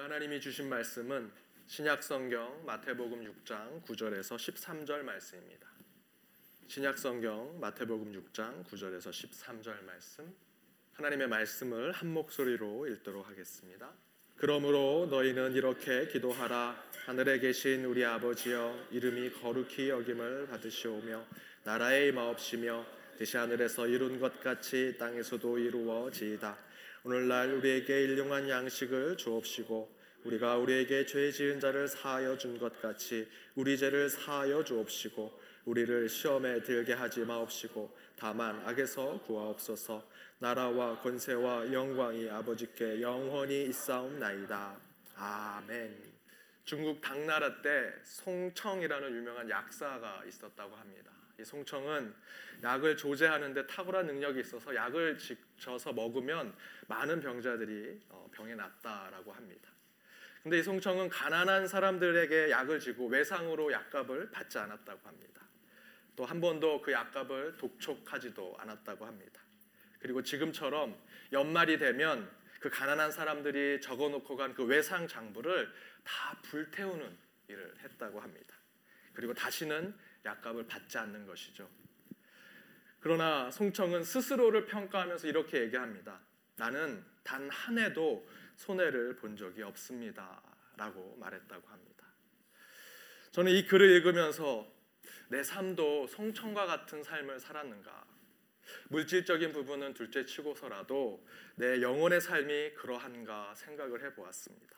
오늘 하나님이 주신 말씀은 신약 성경 마태복음 6장 9절에서 13절 말씀입니다. 신약 성경 마태복음 6장 9절에서 13절 말씀 하나님의 말씀을 한 목소리로 읽도록 하겠습니다. 그러므로 너희는 이렇게 기도하라 하늘에 계신 우리 아버지여 이름이 거룩히 여김을 받으시오며 나라의 임하옵시며 대시 하늘에서 이룬 것 같이 땅에서도 이루어지이다 오늘날 우리에게 일용한 양식을 주옵시고 우리가 우리에게 죄 지은 자를 사하여 준 것 같이 우리 죄를 사하여 주옵시고 우리를 시험에 들게 하지 마옵시고 다만 악에서 구하옵소서 나라와 권세와 영광이 아버지께 영원히 있사옵나이다 아멘. 중국 당나라 때 송청이라는 유명한 약사가 있었다고 합니다. 이 송청은 약을 조제하는데 탁월한 능력이 있어서 약을 지쳐서 먹으면 많은 병자들이 어, 병에 낫다라고 합니다. 근데 이 송청은 가난한 사람들에게 약을 지고 외상으로 약값을 받지 않았다고 합니다. 또 한 번도 그 약값을 독촉하지도 않았다고 합니다. 그리고 지금처럼 연말이 되면 그 가난한 사람들이 적어놓고 간 그 외상 장부를 다 불태우는 일을 했다고 합니다. 그리고 다시는 약값을 받지 않는 것이죠. 그러나 송청은 스스로를 평가하면서 이렇게 얘기합니다. 나는 단 한 해도 손해를 본 적이 없습니다. 라고 말했다고 합니다. 저는 이 글을 읽으면서 내 삶도 송청과 같은 삶을 살았는가? 물질적인 부분은 둘째 치고서라도 내 영혼의 삶이 그러한가 생각을 해보았습니다.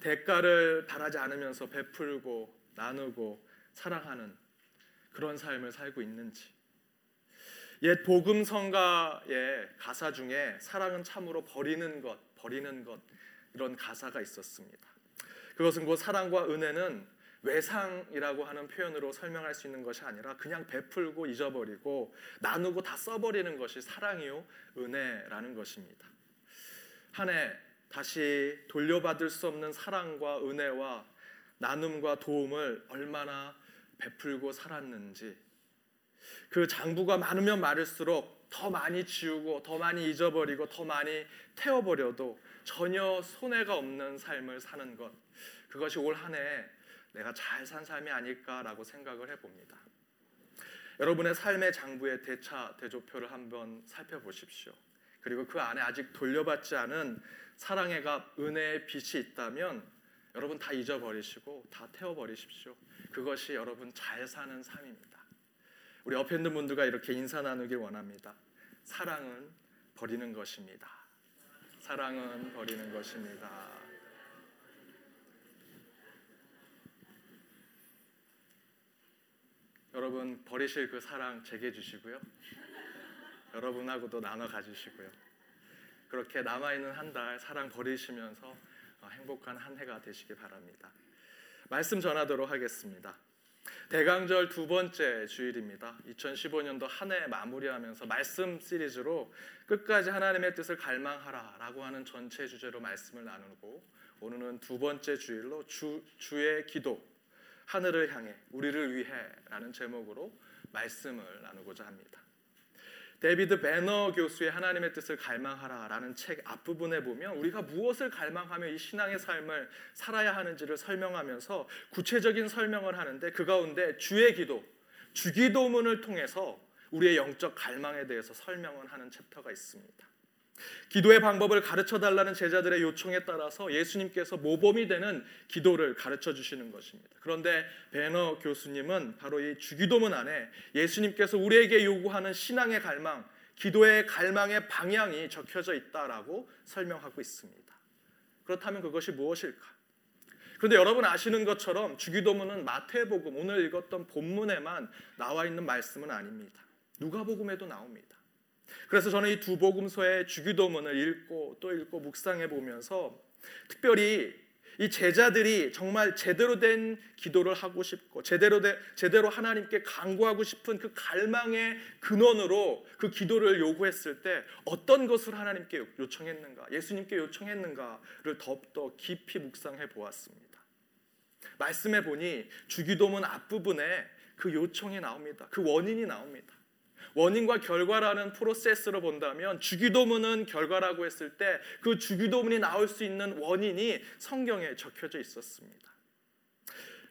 대가를 바라지 않으면서 베풀고 나누고 사랑하는 그런 삶을 살고 있는지 옛 복음 성가의 가사 중에 사랑은 참으로 버리는 것, 버리는 것 이런 가사가 있었습니다. 그것은 곧 사랑과 은혜는 외상이라고 하는 표현으로 설명할 수 있는 것이 아니라 그냥 베풀고 잊어버리고 나누고 다 써버리는 것이 사랑이요 은혜라는 것입니다. 한 해 다시 돌려받을 수 없는 사랑과 은혜와 나눔과 도움을 얼마나 베풀고 살았는지 그 장부가 많으면 많을수록 더 많이 지우고 더 많이 잊어버리고 더 많이 태워버려도 전혀 손해가 없는 삶을 사는 것 그것이 올 한 해 내가 잘 산 삶이 아닐까라고 생각을 해봅니다. 여러분의 삶의 장부의 대차 대조표를 한번 살펴보십시오. 그리고 그 안에 아직 돌려받지 않은 사랑의 값, 은혜의 빛이 있다면 여러분 다 잊어버리시고 다 태워버리십시오. 그것이 여러분 잘 사는 삶입니다. 우리 옆에 있는 분들과 이렇게 인사 나누길 원합니다. 사랑은 버리는 것입니다. 사랑은 버리는 것입니다. 여러분 버리실 그 사랑 제게 주시고요. 여러분하고도 나눠 가지시고요. 그렇게 남아 있는 한 달 사랑 버리시면서 행복한 한 해가 되시기 바랍니다. 말씀 전하도록 하겠습니다. 대강절 두 번째 주일입니다. 2015년도 한 해 마무리하면서 말씀 시리즈로 끝까지 하나님의 뜻을 갈망하라라고 하는 전체 주제로 말씀을 나누고 오늘은 두 번째 주일로 주, 주의 기도 하늘을 향해 우리를 위해라는 제목으로 말씀을 나누고자 합니다. 데비드 베너 교수의 하나님의 뜻을 갈망하라라는 책 앞부분에 보면 우리가 무엇을 갈망하며 이 신앙의 삶을 살아야 하는지를 설명하면서 구체적인 설명을 하는데 그 가운데 주의 기도, 주기도문을 통해서 우리의 영적 갈망에 대해서 설명을 하는 chapter가 있습니다. 기도의 방법을 가르쳐 달라는 제자들의 요청에 따라서 예수님께서 모범이 되는 기도를 가르쳐 주시는 것입니다. 그런데 베너 교수님은 바로 이 주기도문 안에 예수님께서 우리에게 요구하는 신앙의 갈망, 기도의 갈망의 방향이 적혀져 있다라고 설명하고 있습니다. 그렇다면 그것이 무엇일까? 그런데 여러분 아시는 것처럼 주기도문은 마태복음 오늘 읽었던 본문에만 나와 있는 말씀은 아닙니다. 누가복음에도 나옵니다. 그래서 저는 이 두 복음서의 주기도문을 읽고 또 읽고 묵상해 보면서 특별히 이 제자들이 정말 제대로 된 기도를 하고 싶고 제대로 되, 제대로 하나님께 간구하고 싶은 그 갈망의 근원으로 그 기도를 요구했을 때 어떤 것을 하나님께 요청했는가, 예수님께 요청했는가를 더욱더 깊이 묵상해 보았습니다. 말씀해 보니 주기도문 앞부분에 그 요청이 나옵니다. 그 원인이 나옵니다. 원인과 결과라는 프로세스로 본다면 주기도문은 결과라고 했을 때 그 주기도문이 나올 수 있는 원인이 성경에 적혀져 있었습니다.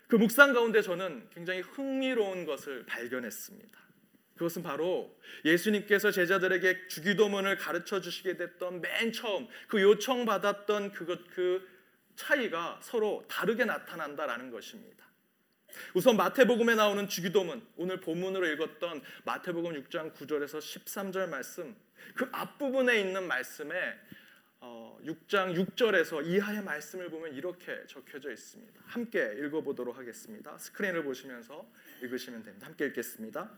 그 묵상 가운데 저는 굉장히 흥미로운 것을 발견했습니다. 그것은 바로 예수님께서 제자들에게 주기도문을 가르쳐 주시게 됐던 맨 처음 그 요청 받았던 그것 그 차이가 서로 다르게 나타난다라는 것입니다. 우선 마태복음에 나오는 주기도문 오늘 본문으로 읽었던 마태복음 6장 9절에서 13절 말씀 그 앞부분에 있는 말씀에 어, 6장 6절에서 이하의 말씀을 보면 이렇게 적혀져 있습니다. 함께 읽어보도록 하겠습니다. 스크린을 보시면서 읽으시면 됩니다. 함께 읽겠습니다.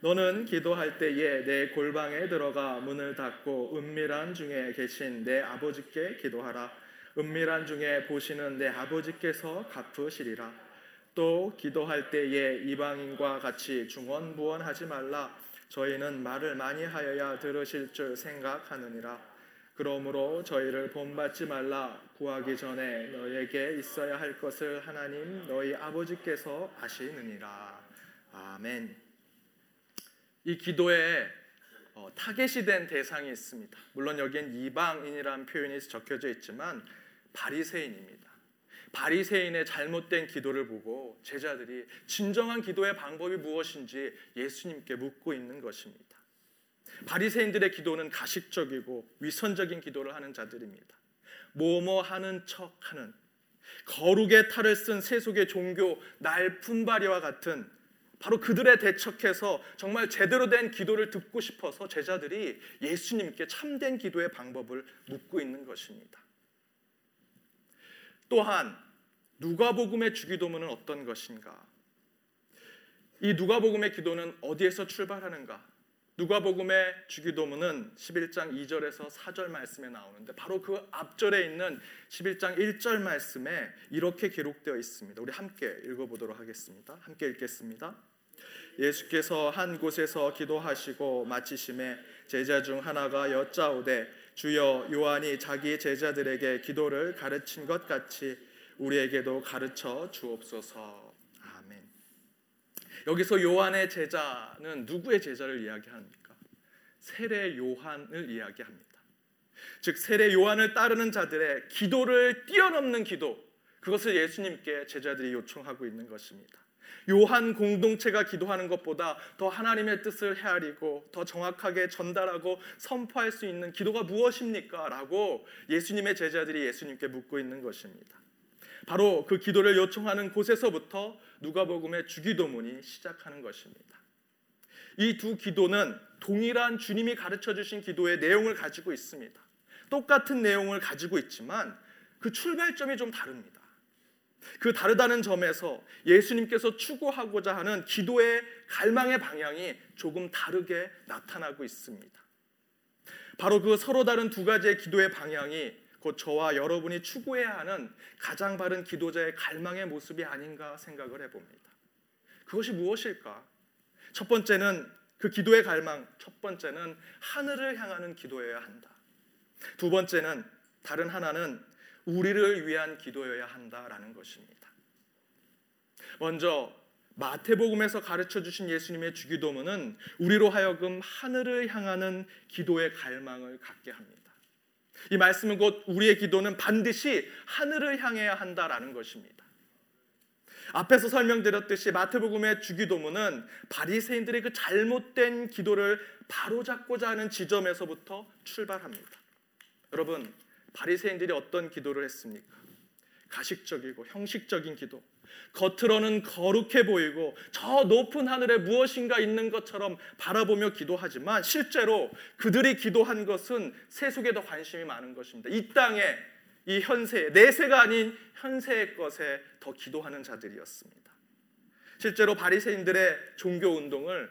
너는 기도할 때에 내 골방에 들어가 문을 닫고 은밀한 중에 계신 내 아버지께 기도하라. 은밀한 중에 보시는 내 아버지께서 갚으시리라. 또 기도할 때에 이방인과 같이 중언부언하지 말라. 저희는 말을 많이 하여야 들으실 줄 생각하느니라. 그러므로 저희를 본받지 말라. 구하기 전에 너에게 있어야 할 것을 하나님 너희 아버지께서 아시느니라. 아멘. 이 기도에 어, 타겟이 된 대상이 있습니다. 물론 여기엔 이방인이라는 표현이 적혀져 있지만 바리새인입니다. 바리새인의 잘못된 기도를 보고 제자들이 진정한 기도의 방법이 무엇인지 예수님께 묻고 있는 것입니다. 바리새인들의 기도는 가식적이고 위선적인 기도를 하는 자들입니다. 뭐뭐 하는 척하는 거룩의 탈을 쓴 세속의 종교 날품바리와 같은 바로 그들에 대척해서 정말 제대로 된 기도를 듣고 싶어서 제자들이 예수님께 참된 기도의 방법을 묻고 있는 것입니다. 또한 누가복음의 주기도문은 어떤 것인가? 이 누가복음의 기도는 어디에서 출발하는가? 누가복음의 주기도문은 11장 2절에서 4절 말씀에 나오는데 바로 그 앞절에 있는 11장 1절 말씀에 이렇게 기록되어 있습니다. 우리 함께 읽어보도록 하겠습니다. 함께 읽겠습니다. 예수께서 한 곳에서 기도하시고 마치심에 제자 중 하나가 여짜오되 주여 요한이 자기 제자들에게 기도를 가르친 것 같이 우리에게도 가르쳐 주옵소서. 아멘. 여기서 요한의 제자는 누구의 제자를 이야기합니까? 세례 요한을 이야기합니다. 즉 세례 요한을 따르는 자들의 기도를 뛰어넘는 기도 그것을 예수님께 제자들이 요청하고 있는 것입니다. 요한 공동체가 기도하는 것보다 더 하나님의 뜻을 헤아리고 더 정확하게 전달하고 선포할 수 있는 기도가 무엇입니까? 라고 예수님의 제자들이 예수님께 묻고 있는 것입니다. 바로 그 기도를 요청하는 곳에서부터 누가복음의 주기도문이 시작하는 것입니다. 이 두 기도는 동일한 주님이 가르쳐 주신 기도의 내용을 가지고 있습니다. 똑같은 내용을 가지고 있지만 그 출발점이 좀 다릅니다. 그 다르다는 점에서 예수님께서 추구하고자 하는 기도의 갈망의 방향이 조금 다르게 나타나고 있습니다. 바로 그 서로 다른 두 가지의 기도의 방향이 곧 저와 여러분이 추구해야 하는 가장 바른 기도자의 갈망의 모습이 아닌가 생각을 해봅니다. 그것이 무엇일까? 첫 번째는 그 기도의 갈망, 첫 번째는 하늘을 향하는 기도여야 한다. 두 번째는 다른 하나는 우리를 위한 기도여야 한다라는 것입니다. 먼저 마태복음에서 가르쳐 주신 예수님의 주기도문은 우리로 하여금 하늘을 향하는 기도의 갈망을 갖게 합니다. 이 말씀은 곧 우리의 기도는 반드시 하늘을 향해야 한다라는 것입니다. 앞에서 설명드렸듯이 마태복음의 주기도문은 바리새인들의 그 잘못된 기도를 바로잡고자 하는 지점에서부터 출발합니다. 여러분, 바리새인들이 어떤 기도를 했습니까? 가식적이고 형식적인 기도. 겉으로는 거룩해 보이고 저 높은 하늘에 무엇인가 있는 것처럼 바라보며 기도하지만 실제로 그들이 기도한 것은 세속에 더 관심이 많은 것입니다. 이 땅에 이 현세 내세가 아닌 현세의 것에 더 기도하는 자들이었습니다. 실제로 바리새인들의 종교 운동을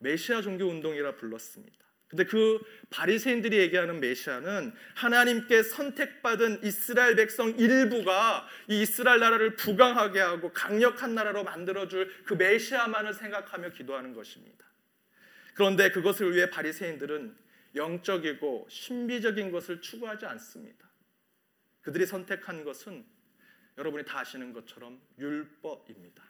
메시아 종교 운동이라 불렀습니다. 근데 그 바리새인들이 얘기하는 메시아는 하나님께 선택받은 이스라엘 백성 일부가 이 이스라엘 나라를 부강하게 하고 강력한 나라로 만들어 줄그 메시아만을 생각하며 기도하는 것입니다. 그런데 그것을 위해 바리새인들은 영적이고 신비적인 것을 추구하지 않습니다. 그들이 선택한 것은 여러분이 다 아시는 것처럼 율법입니다.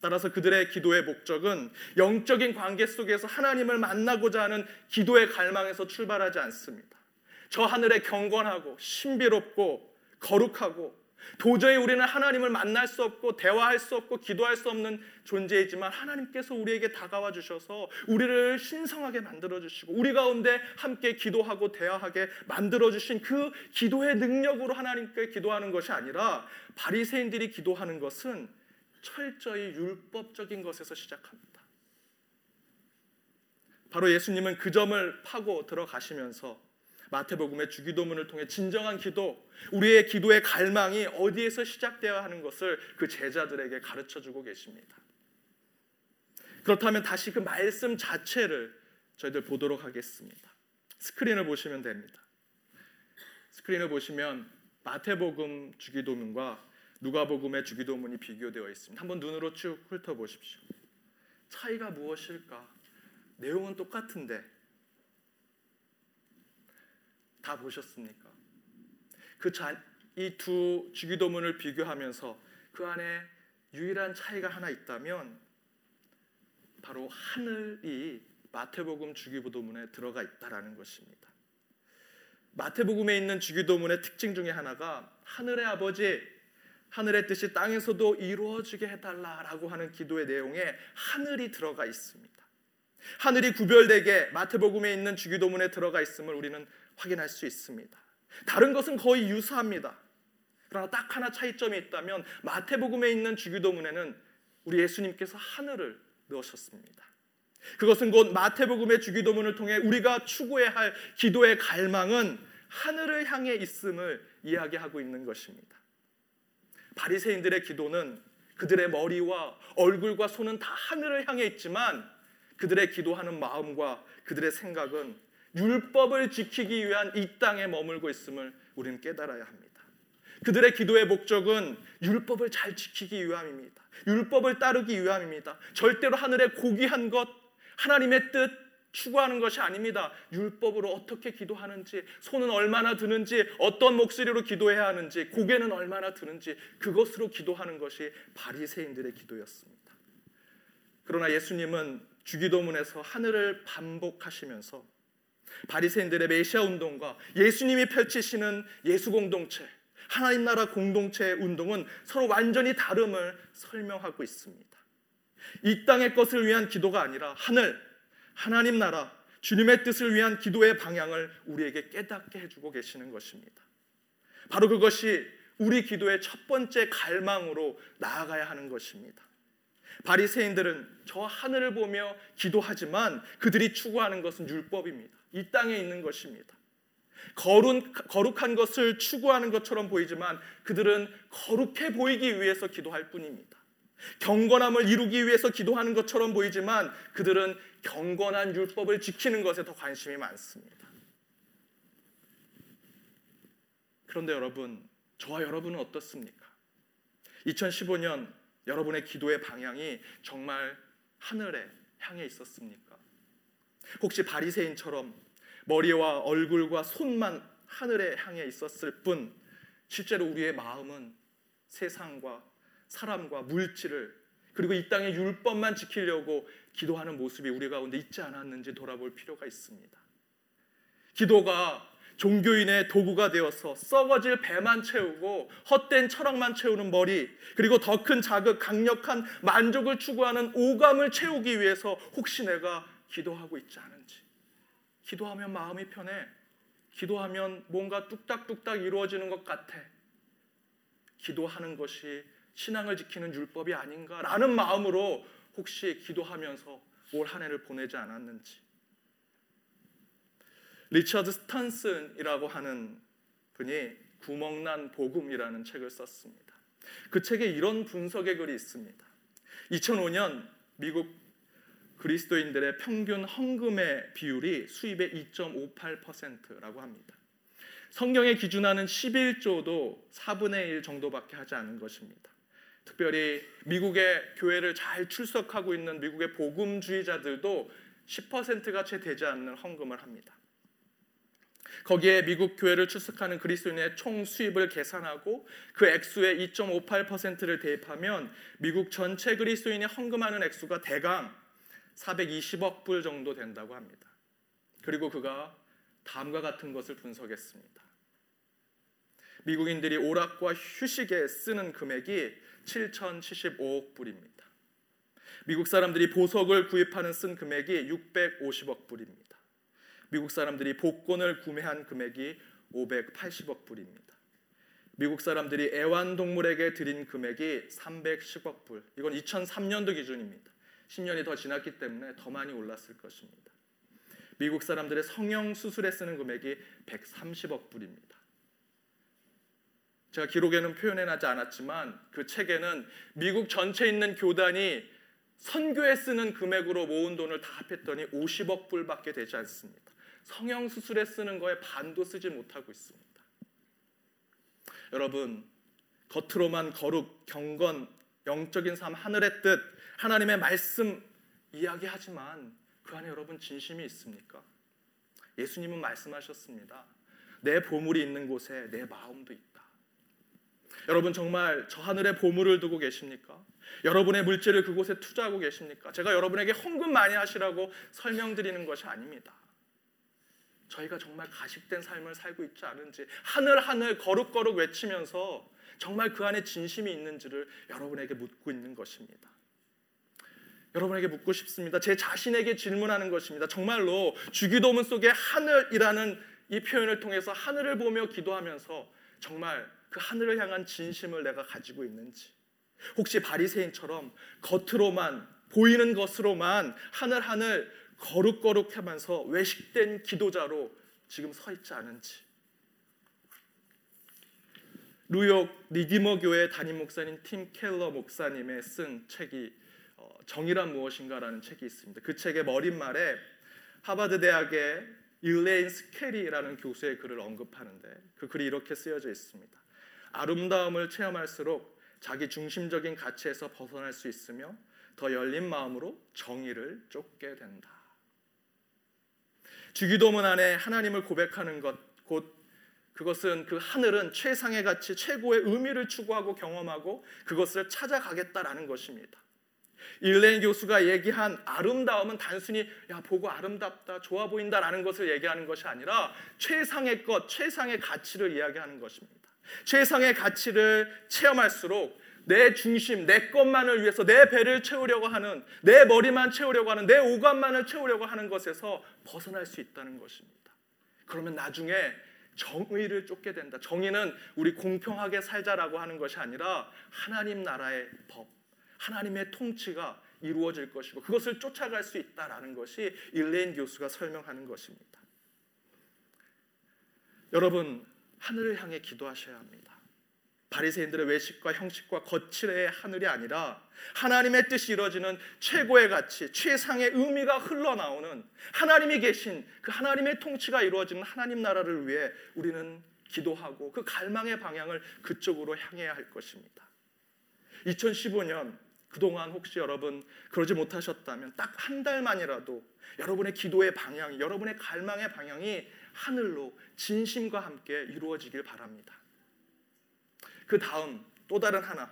따라서 그들의 기도의 목적은 영적인 관계 속에서 하나님을 만나고자 하는 기도의 갈망에서 출발하지 않습니다. 저 하늘에 경건하고 신비롭고 거룩하고 도저히 우리는 하나님을 만날 수 없고 대화할 수 없고 기도할 수 없는 존재이지만 하나님께서 우리에게 다가와 주셔서 우리를 신성하게 만들어 주시고 우리 가운데 함께 기도하고 대화하게 만들어 주신 그 기도의 능력으로 하나님께 기도하는 것이 아니라 바리새인들이 기도하는 것은 철저히 율법적인 것에서 시작합니다. 바로 예수님은 그 점을 파고 들어가시면서 마태복음의 주기도문을 통해 진정한 기도, 우리의 기도의 갈망이 어디에서 시작되어야 하는 것을 그 제자들에게 가르쳐 주고 계십니다. 그렇다면 다시 그 말씀 자체를 저희들 보도록 하겠습니다. 스크린을 보시면 됩니다. 스크린을 보시면 마태복음 주기도문과 누가복음의 주기도문이 비교되어 있습니다. 한번 눈으로 쭉 훑어 보십시오. 차이가 무엇일까? 내용은 똑같은데 다 보셨습니까? 그이 두 주기도문을 비교하면서 그 안에 유일한 차이가 하나 있다면 바로 하늘이 마태복음 주기도문에 들어가 있다라는 것입니다. 마태복음에 있는 주기도문의 특징 중에 하나가 하늘의 아버지 하늘의 뜻이 땅에서도 이루어지게 해달라라고 하는 기도의 내용에 하늘이 들어가 있습니다. 하늘이 구별되게 마태복음에 있는 주기도문에 들어가 있음을 우리는 확인할 수 있습니다. 다른 것은 거의 유사합니다. 그러나 딱 하나 차이점이 있다면 마태복음에 있는 주기도문에는 우리 예수님께서 하늘을 넣으셨습니다. 그것은 곧 마태복음의 주기도문을 통해 우리가 추구해야 할 기도의 갈망은 하늘을 향해 있음을 이야기하고 있는 것입니다. 바리새인들의 기도는 그들의 머리와 얼굴과 손은 다 하늘을 향해 있지만 그들의 기도하는 마음과 그들의 생각은 율법을 지키기 위한 이 땅에 머물고 있음을 우리는 깨달아야 합니다. 그들의 기도의 목적은 율법을 잘 지키기 위함입니다. 율법을 따르기 위함입니다. 절대로 하늘의 고귀한 것, 하나님의 뜻 추구하는 것이 아닙니다. 율법으로 어떻게 기도하는지, 손은 얼마나 드는지, 어떤 목소리로 기도해야 하는지, 고개는 얼마나 드는지 그것으로 기도하는 것이 바리새인들의 기도였습니다. 그러나 예수님은 주기도문에서 하늘을 반복하시면서 바리새인들의 메시아 운동과 예수님이 펼치시는 예수 공동체, 하나님 나라 공동체의 운동은 서로 완전히 다름을 설명하고 있습니다. 이 땅의 것을 위한 기도가 아니라 하늘, 하나님 나라, 주님의 뜻을 위한 기도의 방향을 우리에게 깨닫게 해주고 계시는 것입니다. 바로 그것이 우리 기도의 첫 번째 갈망으로 나아가야 하는 것입니다. 바리새인들은 저 하늘을 보며 기도하지만 그들이 추구하는 것은 율법입니다. 이 땅에 있는 것입니다. 거룩, 거룩한 것을 추구하는 것처럼 보이지만 그들은 거룩해 보이기 위해서 기도할 뿐입니다. 경건함을 이루기 위해서 기도하는 것처럼 보이지만 그들은 경건한 율법을 지키는 것에 더 관심이 많습니다. 그런데 여러분, 저와 여러분은 어떻습니까? 2015년 여러분의 기도의 방향이 정말 하늘에 향해 있었습니까? 혹시 바리새인처럼 머리와 얼굴과 손만 하늘에 향해 있었을 뿐 실제로 우리의 마음은 세상과 사람과 물질을 그리고 이 땅의 율법만 지키려고 기도하는 모습이 우리 가운데 있지 않았는지 돌아볼 필요가 있습니다. 기도가 종교인의 도구가 되어서 썩어질 배만 채우고 헛된 철학만 채우는 머리 그리고 더 큰 자극 강력한 만족을 추구하는 오감을 채우기 위해서 혹시 내가 기도하고 있지 않은지. 기도하면 마음이 편해. 기도하면 뭔가 뚝딱뚝딱 이루어지는 것 같아. 기도하는 것이 신앙을 지키는 율법이 아닌가라는 마음으로 혹시 기도하면서 올 한 해를 보내지 않았는지 리처드 스탄슨이라고 하는 분이 구멍난 복음이라는 책을 썼습니다. 그 책에 이런 분석의 글이 있습니다. 2005년 미국 그리스도인들의 평균 헌금의 비율이 수입의 2.58%라고 합니다. 성경에 기준하는 11조도 4분의 1 정도밖에 하지 않은 것입니다. 특별히 미국의 교회를 잘 출석하고 있는 미국의 복음주의자들도 10%가 채 되지 않는 헌금을 합니다. 거기에 미국 교회를 출석하는 그리스도인의 총 수입을 계산하고 그 액수의 2.58%를 대입하면 미국 전체 그리스도인이 헌금하는 액수가 대강 420억 불 정도 된다고 합니다. 그리고 그가 다음과 같은 것을 분석했습니다. 미국인들이 오락과 휴식에 쓰는 금액이 7,075억 불입니다. 미국 사람들이 보석을 구입하는 쓴 금액이 650억 불입니다. 미국 사람들이 복권을 구매한 금액이 580억 불입니다. 미국 사람들이 애완동물에게 드린 금액이 310억 불. 이건 2003년도 기준입니다. 10년이 더 지났기 때문에 더 많이 올랐을 것입니다. 미국 사람들의 성형 수술에 쓰는 금액이 130억 불입니다. 제가 기록에는 표현해 나지 않았지만 그 책에는 미국 전체에 있는 교단이 선교에 쓰는 금액으로 모은 돈을 다 합했더니 50억 불밖에 되지 않습니다. 성형 수술에 쓰는 거에 반도 쓰지 못하고 있습니다. 여러분, 겉으로만 거룩, 경건, 영적인 삶, 하늘의 뜻, 하나님의 말씀 이야기하지만 그 안에 여러분 진심이 있습니까? 예수님은 말씀하셨습니다. 내 보물이 있는 곳에 내 마음도 있다. 여러분 정말 저 하늘에 보물을 두고 계십니까? 여러분의 물질을 그곳에 투자하고 계십니까? 제가 여러분에게 헌금 많이 하시라고 설명드리는 것이 아닙니다. 저희가 정말 가식된 삶을 살고 있지 않은지 하늘 하늘 거룩거룩 외치면서 정말 그 안에 진심이 있는지를 여러분에게 묻고 있는 것입니다. 여러분에게 묻고 싶습니다. 제 자신에게 질문하는 것입니다. 정말로 주기도문 속에 하늘이라는 이 표현을 통해서 하늘을 보며 기도하면서 정말 그 하늘을 향한 진심을 내가 가지고 있는지 혹시 바리새인처럼 겉으로만 보이는 것으로만 하늘 하늘 거룩거룩하면서 외식된 기도자로 지금 서 있지 않은지 뉴욕 리디머 교회 담임 목사님 팀 켈러 목사님의 쓴 책이 어, 정의란 무엇인가라는 책이 있습니다. 그 책의 머릿말에 하버드 대학의 일레인 스케리라는 교수의 글을 언급하는데 그 글이 이렇게 쓰여져 있습니다. 아름다움을 체험할수록 자기 중심적인 가치에서 벗어날 수 있으며 더 열린 마음으로 정의를 쫓게 된다. 주기도문 안에 하나님을 고백하는 것, 곧 그것은 그 하늘은 최상의 가치, 최고의 의미를 추구하고 경험하고 그것을 찾아가겠다라는 것입니다. 일레인 교수가 얘기한 아름다움은 단순히 야 보고 아름답다, 좋아 보인다라는 것을 얘기하는 것이 아니라 최상의 것, 최상의 가치를 이야기하는 것입니다. 최상의 가치를 체험할수록 내 중심, 내 것만을 위해서 내 배를 채우려고 하는, 내 머리만 채우려고 하는, 내 오감만을 채우려고 하는 것에서 벗어날 수 있다는 것입니다. 그러면 나중에 정의를 쫓게 된다. 정의는 우리 공평하게 살자라고 하는 것이 아니라 하나님 나라의 법, 하나님의 통치가 이루어질 것이고 그것을 쫓아갈 수 있다라는 것이 일레인 교수가 설명하는 것입니다. 여러분 하늘을 향해 기도하셔야 합니다. 바리새인들의 외식과 형식과 거칠의 하늘이 아니라 하나님의 뜻이 이루어지는 최고의 가치, 최상의 의미가 흘러나오는 하나님이 계신 그 하나님의 통치가 이루어지는 하나님 나라를 위해 우리는 기도하고 그 갈망의 방향을 그쪽으로 향해야 할 것입니다. 2015년 그동안 혹시 여러분 그러지 못하셨다면 딱 한 달만이라도 여러분의 기도의 방향이 여러분의 갈망의 방향이 하늘로 진심과 함께 이루어지길 바랍니다. 그 다음 또 다른 하나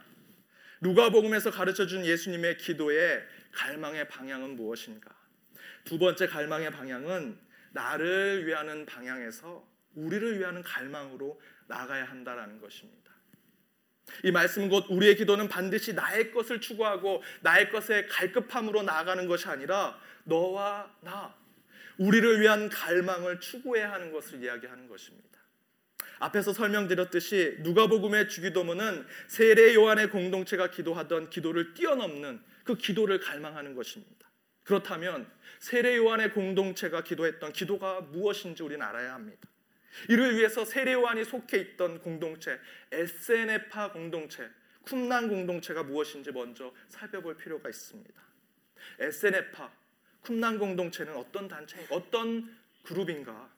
누가복음에서 가르쳐 준 예수님의 기도의 갈망의 방향은 무엇인가? 두 번째 갈망의 방향은 나를 위하는 방향에서 우리를 위하는 갈망으로 나가야 한다라는 것입니다. 이 말씀은 곧 우리의 기도는 반드시 나의 것을 추구하고 나의 것에 갈급함으로 나아가는 것이 아니라 너와 나 우리를 위한 갈망을 추구해야 하는 것을 이야기하는 것입니다. 앞에서 설명드렸듯이 누가복음의 주기도문은 세례 요한의 공동체가 기도하던 기도를 뛰어넘는 그 기도를 갈망하는 것입니다. 그렇다면 세례 요한의 공동체가 기도했던 기도가 무엇인지 우리는 알아야 합니다. 이를 위해서 세례 요한이 속해 있던 공동체 에세네파 공동체, 쿰난 공동체가 무엇인지 먼저 살펴볼 필요가 있습니다. 에세네파 쿰난 공동체는 어떤 단체, 어떤 그룹인가?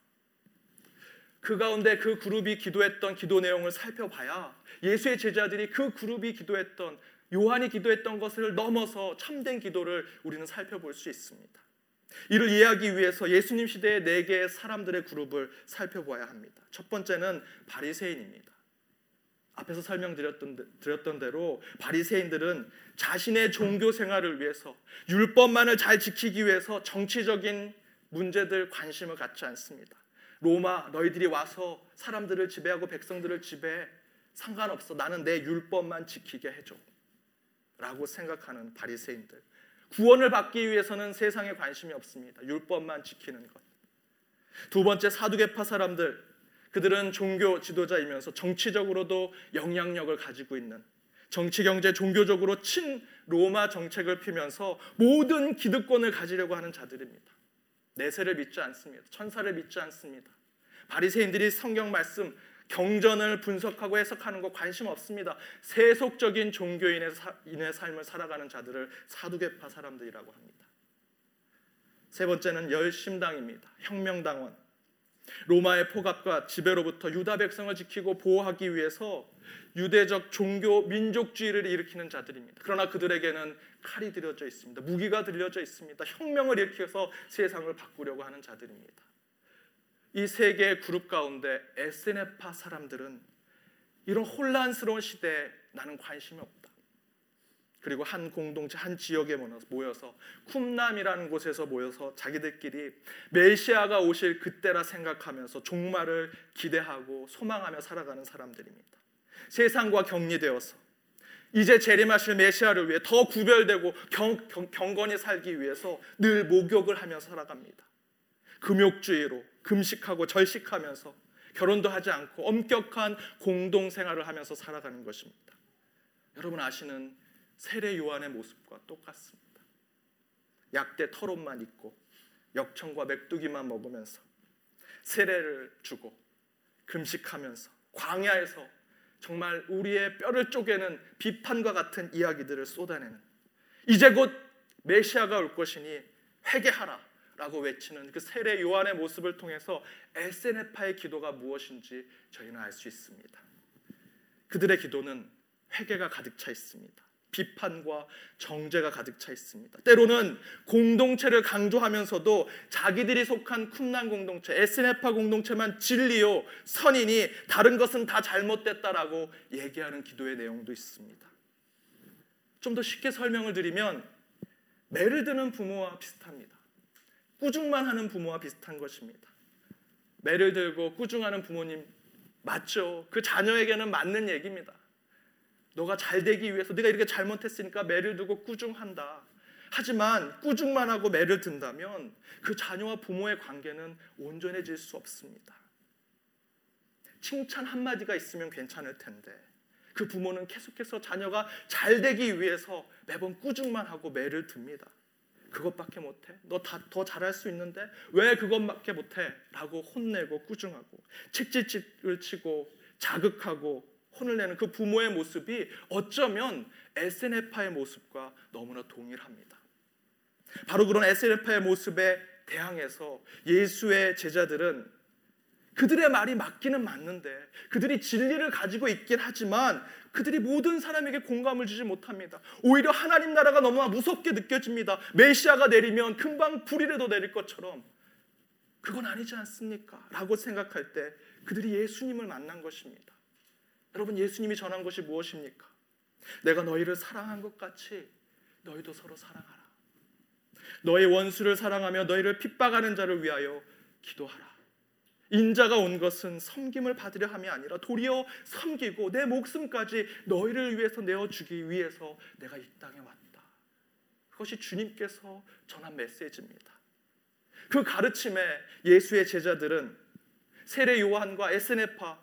그 가운데 그 그룹이 기도했던 기도 내용을 살펴봐야 예수의 제자들이 그 그룹이 기도했던 요한이 기도했던 것을 넘어서 참된 기도를 우리는 살펴볼 수 있습니다. 이를 이해하기 위해서 예수님 시대의 네 개의 사람들의 그룹을 살펴보아야 합니다. 첫 번째는 바리새인입니다. 앞에서 설명드렸던 드렸던 대로 바리새인들은 자신의 종교 생활을 위해서 율법만을 잘 지키기 위해서 정치적인 문제들 관심을 갖지 않습니다. 로마 너희들이 와서 사람들을 지배하고 백성들을 지배해 상관없어. 나는 내 율법만 지키게 해줘. 라고 생각하는 바리새인들. 구원을 받기 위해서는 세상에 관심이 없습니다. 율법만 지키는 것. 두 번째 사두개파 사람들 그들은 종교 지도자이면서 정치적으로도 영향력을 가지고 있는 정치 경제 종교적으로 친 로마 정책을 피면서 모든 기득권을 가지려고 하는 자들입니다. 내세를 믿지 않습니다. 천사를 믿지 않습니다. 바리새인들이 성경 말씀 경전을 분석하고 해석하는 거 관심 없습니다. 세속적인 종교인의 인의 삶을 살아가는 자들을 사두개파 사람들이라고 합니다. 세 번째는 열심당입니다. 혁명당원. 로마의 포갑과 지배로부터 유다 백성을 지키고 보호하기 위해서 유대적 종교 민족주의를 일으키는 자들입니다. 그러나 그들에게는 칼이 들여져 있습니다. 무기가 들려져 있습니다. 혁명을 일으켜서 세상을 바꾸려고 하는 자들입니다. 이 세 개의 그룹 가운데 에스네파 사람들은 이런 혼란스러운 시대에 나는 관심이 없다. 그리고 한 공동체, 한 지역에 모여서 쿰남이라는 곳에서 모여서 자기들끼리 메시아가 오실 그때라 생각하면서 종말을 기대하고 소망하며 살아가는 사람들입니다. 세상과 격리되어서 이제 재림하실 메시아를 위해 더 구별되고 경, 경, 경건히 살기 위해서 늘 목욕을 하며 살아갑니다. 금욕주의로 금식하고 절식하면서 결혼도 하지 않고 엄격한 공동 생활을 하면서 살아가는 것입니다. 여러분 아시는 세례 요한의 모습과 똑같습니다. 약대 털옷만 입고 역청과 맥두기만 먹으면서 세례를 주고 금식하면서 광야에서 정말 우리의 뼈를 쪼개는 비판과 같은 이야기들을 쏟아내는 이제 곧 메시아가 올 것이니 회개하라 라고 외치는 그 세례 요한의 모습을 통해서 에세네파의 기도가 무엇인지 저희는 알 수 있습니다. 그들의 기도는 회개가 가득 차 있습니다. 비판과 정죄가 가득 차 있습니다. 때로는 공동체를 강조하면서도 자기들이 속한 쿰난 공동체, 에스네파 공동체만 진리요, 선이니 다른 것은 다 잘못됐다라고 얘기하는 기도의 내용도 있습니다. 좀 더 쉽게 설명을 드리면 매를 드는 부모와 비슷합니다. 꾸중만 하는 부모와 비슷한 것입니다. 매를 들고 꾸중하는 부모님 맞죠? 그 자녀에게는 맞는 얘기입니다. 너가 잘 되기 위해서 네가 이렇게 잘못했으니까 매를 두고 꾸중한다. 하지만 꾸중만 하고 매를 든다면 그 자녀와 부모의 관계는 온전해질 수 없습니다. 칭찬 한마디가 있으면 괜찮을 텐데 그 부모는 계속해서 자녀가 잘 되기 위해서 매번 꾸중만 하고 매를 듭니다. 그것밖에 못해? 너더 잘할 수 있는데 왜 그것밖에 못해? 라고 혼내고 꾸중하고 책짓질을 치고 자극하고 혼을 내는 그 부모의 모습이 어쩌면 에세네파의 모습과 너무나 동일합니다. 바로 그런 에세네파의 모습에 대항해서 예수의 제자들은 그들의 말이 맞기는 맞는데 그들이 진리를 가지고 있긴 하지만 그들이 모든 사람에게 공감을 주지 못합니다. 오히려 하나님 나라가 너무나 무섭게 느껴집니다. 메시아가 내리면 금방 불이라도 내릴 것처럼 그건 아니지 않습니까? 라고 생각할 때 그들이 예수님을 만난 것입니다. 여러분 예수님이 전한 것이 무엇입니까? 내가 너희를 사랑한 것 같이 너희도 서로 사랑하라. 너의 원수를 사랑하며 너희를 핍박하는 자를 위하여 기도하라. 인자가 온 것은 섬김을 받으려 함이 아니라 도리어 섬기고 내 목숨까지 너희를 위해서 내어 주기 위해서 내가 이 땅에 왔다. 그것이 주님께서 전한 메시지입니다. 그 가르침에 예수의 제자들은 세례 요한과 에스네파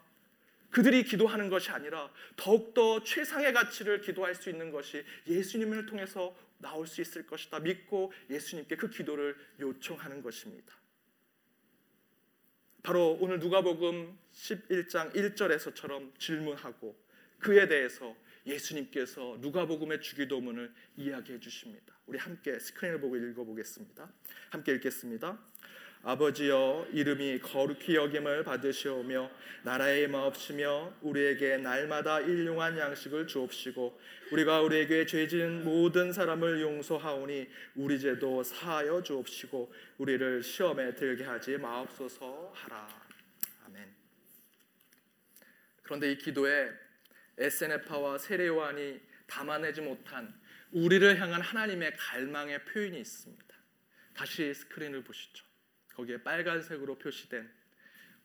그들이 기도하는 것이 아니라 더욱더 최상의 가치를 기도할 수 있는 것이 예수님을 통해서 나올 수 있을 것이다. 믿고 예수님께 그 기도를 요청하는 것입니다. 바로 오늘 누가복음 11장 1절에서처럼 질문하고 그에 대해서 예수님께서 누가복음의 주기도문을 이야기해 주십니다. 우리 함께 스크린을 보고 읽어보겠습니다. 함께 읽겠습니다. 아버지여 이름이 거룩히 여김을 받으시오며 나라의 마옵시며 우리에게 날마다 일용한 양식을 주옵시고 우리가 우리에게 죄진 모든 사람을 용서하오니 우리 죄도 사하여 주옵시고 우리를 시험에 들게 하지 마옵소서 하라 아멘. 그런데 이 기도에 에세네파와 세례요한이 담아내지 못한 우리를 향한 하나님의 갈망의 표현이 있습니다. 다시 스크린을 보시죠. 거기에 빨간색으로 표시된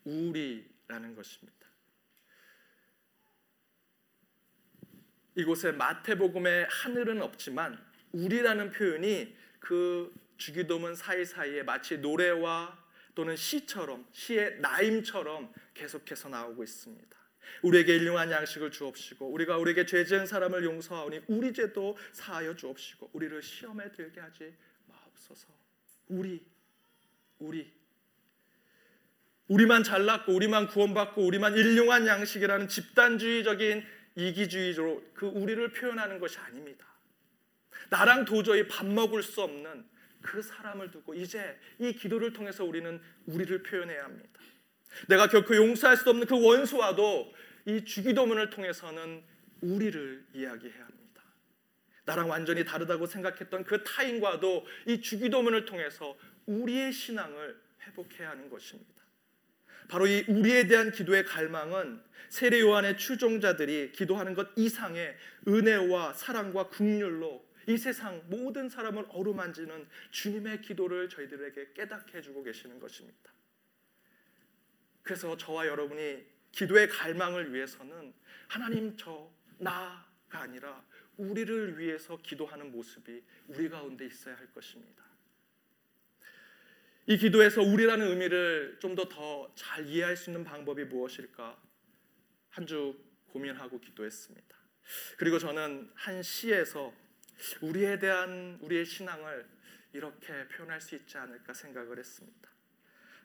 우리라는 것입니다. 이곳에 마태복음의 하늘은 없지만 우리라는 표현이 그 주기도문 사이사이에 마치 노래와 또는 시처럼 시의 나임처럼 계속해서 나오고 있습니다. 우리에게 일용한 양식을 주옵시고 우리가 우리에게 죄 지은 사람을 용서하오니 우리 죄도 사하여 주옵시고 우리를 시험에 들게 하지 마옵소서. 우리 우리 우리만 잘났고 우리만 구원받고 우리만 일용한 양식이라는 집단주의적인 이기주의로 그 우리를 표현하는 것이 아닙니다. 나랑 도저히 밥 먹을 수 없는 그 사람을 두고 이제 이 기도를 통해서 우리는 우리를 표현해야 합니다. 내가 결코 용서할 수 없는 그 원수와도 이 주기도문을 통해서는 우리를 이야기해야 합니다. 나랑 완전히 다르다고 생각했던 그 타인과도 이 주기도문을 통해서 우리의 신앙을 회복해야 하는 것입니다. 바로 이 우리에 대한 기도의 갈망은 세례 요한의 추종자들이 기도하는 것 이상의 은혜와 사랑과 국률로 이 세상 모든 사람을 어루만지는 주님의 기도를 저희들에게 깨닫게 해주고 계시는 것입니다. 그래서 저와 여러분이 기도의 갈망을 위해서는 하나님 저 나가 아니라 우리를 위해서 기도하는 모습이 우리 가운데 있어야 할 것입니다. 이 기도에서 우리라는 의미를 좀 더 더 잘 이해할 수 있는 방법이 무엇일까 한 주 고민하고 기도했습니다. 그리고 저는 한 시에서 우리에 대한 우리의 신앙을 이렇게 표현할 수 있지 않을까 생각을 했습니다.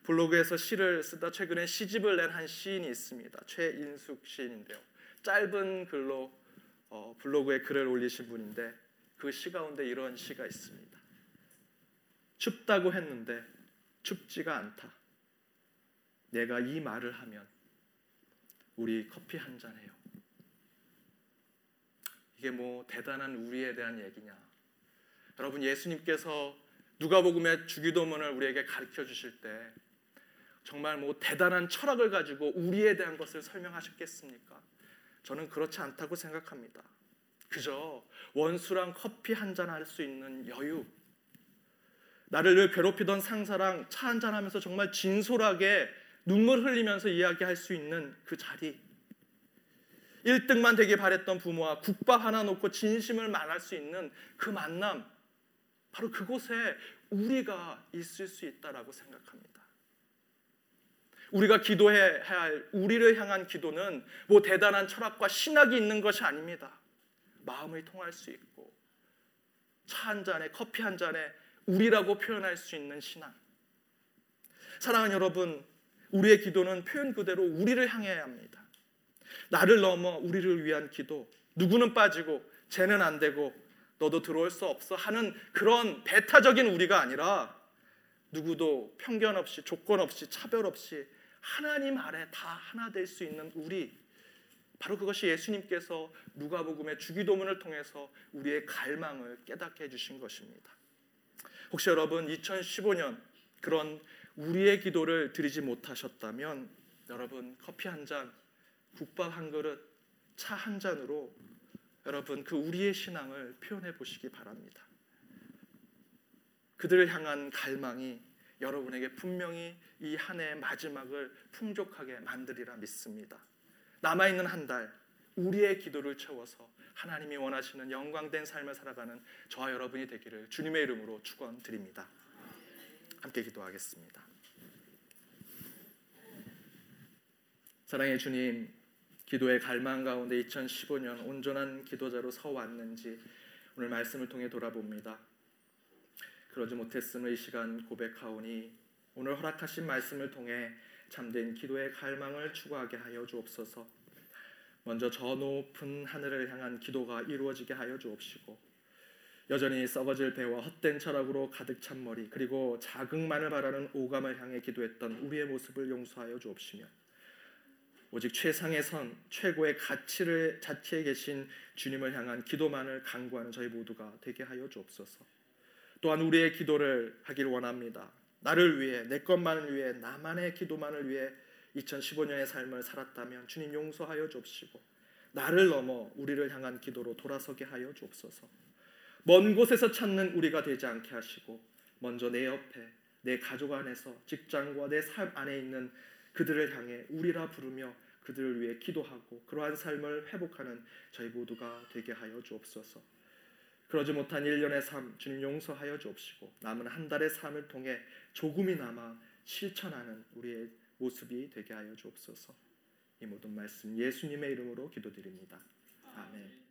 블로그에서 시를 쓰다 최근에 시집을 낸 한 시인이 있습니다. 최인숙 시인인데요. 짧은 글로 어, 블로그에 글을 올리신 분인데 그 시 가운데 이런 시가 있습니다. 춥다고 했는데 춥지가 않다. 내가 이 말을 하면 우리 커피 한 잔 해요. 이게 뭐 대단한 우리에 대한 얘기냐? 여러분 예수님께서 누가복음의 주기도문을 우리에게 가르쳐 주실 때 정말 뭐 대단한 철학을 가지고 우리에 대한 것을 설명하셨겠습니까? 저는 그렇지 않다고 생각합니다. 그저 원수랑 커피 한 잔 할 수 있는 여유. 나를 늘 괴롭히던 상사랑 차 한잔 하면서 정말 진솔하게 눈물 흘리면서 이야기할 수 있는 그 자리. 1등만 되길 바랬던 부모와 국밥 하나 놓고 진심을 말할 수 있는 그 만남. 바로 그곳에 우리가 있을 수 있다라고 생각합니다. 우리가 기도해야 할 우리를 향한 기도는 뭐 대단한 철학과 신학이 있는 것이 아닙니다. 마음을 통할 수 있고 차 한 잔에 커피 한 잔에 우리라고 표현할 수 있는 신앙. 사랑하는 여러분, 우리의 기도는 표현 그대로 우리를 향해야 합니다. 나를 넘어 우리를 위한 기도. 누구는 빠지고 쟤는 안 되고 너도 들어올 수 없어 하는 그런 배타적인 우리가 아니라 누구도 편견 없이 조건 없이 차별 없이 하나님 아래 다 하나 될 수 있는 우리 바로 그것이 예수님께서 누가복음의 주기도문을 통해서 우리의 갈망을 깨닫게 해 주신 것입니다. 혹시 여러분 2015년 그런 우리의 기도를 드리지 못하셨다면 여러분 커피 한 잔, 국밥 한 그릇, 차 한 잔으로 여러분 그 우리의 신앙을 표현해 보시기 바랍니다. 그들을 향한 갈망이 여러분에게 분명히 이 한 해의 마지막을 풍족하게 만들리라 믿습니다. 남아 있는 한 달 우리의 기도를 채워서 하나님이 원하시는 영광된 삶을 살아가는 저와 여러분이 되기를 주님의 이름으로 축원드립니다. 함께 기도하겠습니다. 사랑의 주님, 기도의 갈망 가운데 2015년 온전한 기도자로 서 왔는지 오늘 말씀을 통해 돌아봅니다. 그러지 못했음을 이 시간 고백하오니 오늘 허락하신 말씀을 통해 참된 기도의 갈망을 추구하게 하여 주옵소서. 먼저 저 높은 하늘을 향한 기도가 이루어지게 하여 주옵시고 여전히 썩어질 배와 헛된 철학으로 가득 찬 머리 그리고 자극만을 바라는 오감을 향해 기도했던 우리의 모습을 용서하여 주옵시며 오직 최상의 선, 최고의 가치를 자체에 계신 주님을 향한 기도만을 강구하는 저희 모두가 되게 하여 주옵소서. 또한 우리의 기도를 하길 원합니다. 나를 위해 내 것만을 위해 나만의 기도만을 위해 2015년의 삶을 살았다면 주님 용서하여 주옵시고 나를 넘어 우리를 향한 기도로 돌아서게 하여 주옵소서. 먼 곳에서 찾는 우리가 되지 않게 하시고 먼저 내 옆에 내 가족 안에서 직장과 내 삶 안에 있는 그들을 향해 우리라 부르며 그들을 위해 기도하고 그러한 삶을 회복하는 저희 모두가 되게 하여 주옵소서. 그러지 못한 1년의 삶 주님 용서하여 주옵시고 남은 한 달의 삶을 통해 조금이나마 실천하는 우리의 모습이 되게 하여 주옵소서. 이 모든 말씀 예수님의 이름으로 기도드립니다. 아멘.